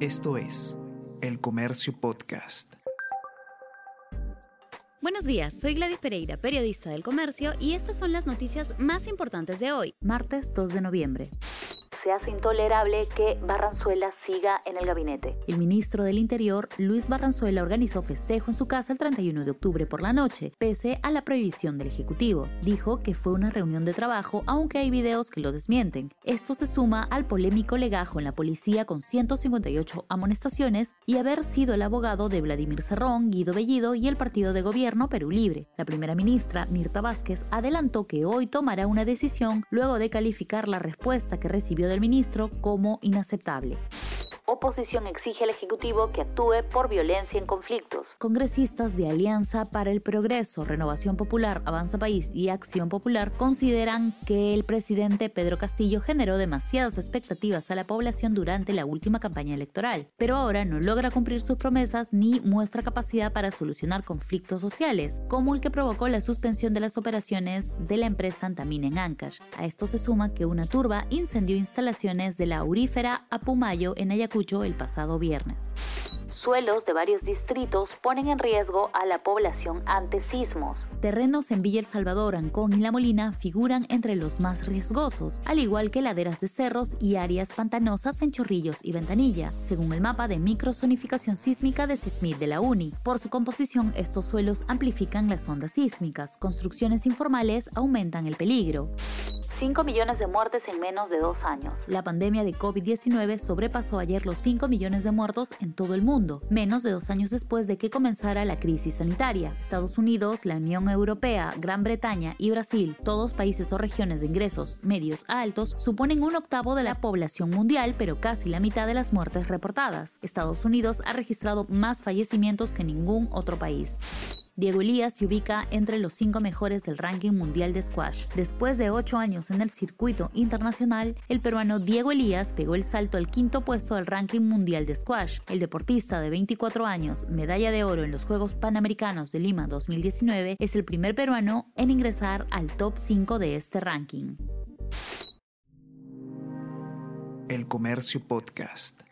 Esto es El Comercio Podcast. Buenos días, soy Gladys Pereira, periodista del Comercio, y estas son las noticias más importantes de hoy, martes 2 de noviembre se hace intolerable que Barranzuela siga en el gabinete. El ministro del Interior, Luis Barranzuela, organizó festejo en su casa el 31 de octubre por la noche, pese a la prohibición del Ejecutivo. Dijo que fue una reunión de trabajo, aunque hay videos que lo desmienten. Esto se suma al polémico legajo en la policía con 158 amonestaciones y haber sido el abogado de Vladimir Cerrón, Guido Bellido y el partido de gobierno Perú Libre. La primera ministra, Mirta Vázquez, adelantó que hoy tomará una decisión luego de calificar la respuesta que recibió ministro como inaceptable. Oposición exige al Ejecutivo que actúe por violencia en conflictos. Congresistas de Alianza para el Progreso, Renovación Popular, Avanza País y Acción Popular consideran que el presidente Pedro Castillo generó demasiadas expectativas a la población durante la última campaña electoral, pero ahora no logra cumplir sus promesas ni muestra capacidad para solucionar conflictos sociales, como el que provocó la suspensión de las operaciones de la empresa Antamina en Ancash. A esto se suma que una turba incendió instalaciones de la aurífera Apumayo en Ayacucho el pasado viernes suelos de varios distritos ponen en riesgo a la población ante sismos. Terrenos en Villa El Salvador, Ancón y La Molina figuran entre los más riesgosos, al igual que laderas de cerros y áreas pantanosas en Chorrillos y Ventanilla, según el mapa de microsonificación sísmica de Sismid de la UNI. Por su composición, estos suelos amplifican las ondas sísmicas. Construcciones informales aumentan el peligro. 5 millones de muertes en menos de dos años. La pandemia de COVID-19 sobrepasó ayer los 5 millones de muertos en todo el mundo, menos de dos años después de que comenzara la crisis sanitaria. Estados Unidos, la Unión Europea, Gran Bretaña y Brasil, todos países o regiones de ingresos medios a altos, suponen un octavo de la población mundial, pero casi la mitad de las muertes reportadas. Estados Unidos ha registrado más fallecimientos que ningún otro país. Diego Elías se ubica entre los cinco mejores del ranking mundial de squash. Después de ocho años en el circuito internacional, el peruano Diego Elías pegó el salto al quinto puesto del ranking mundial de squash. El deportista de 24 años, medalla de oro en los Juegos Panamericanos de Lima 2019, es el primer peruano en ingresar al top 5 de este ranking. El Comercio Podcast.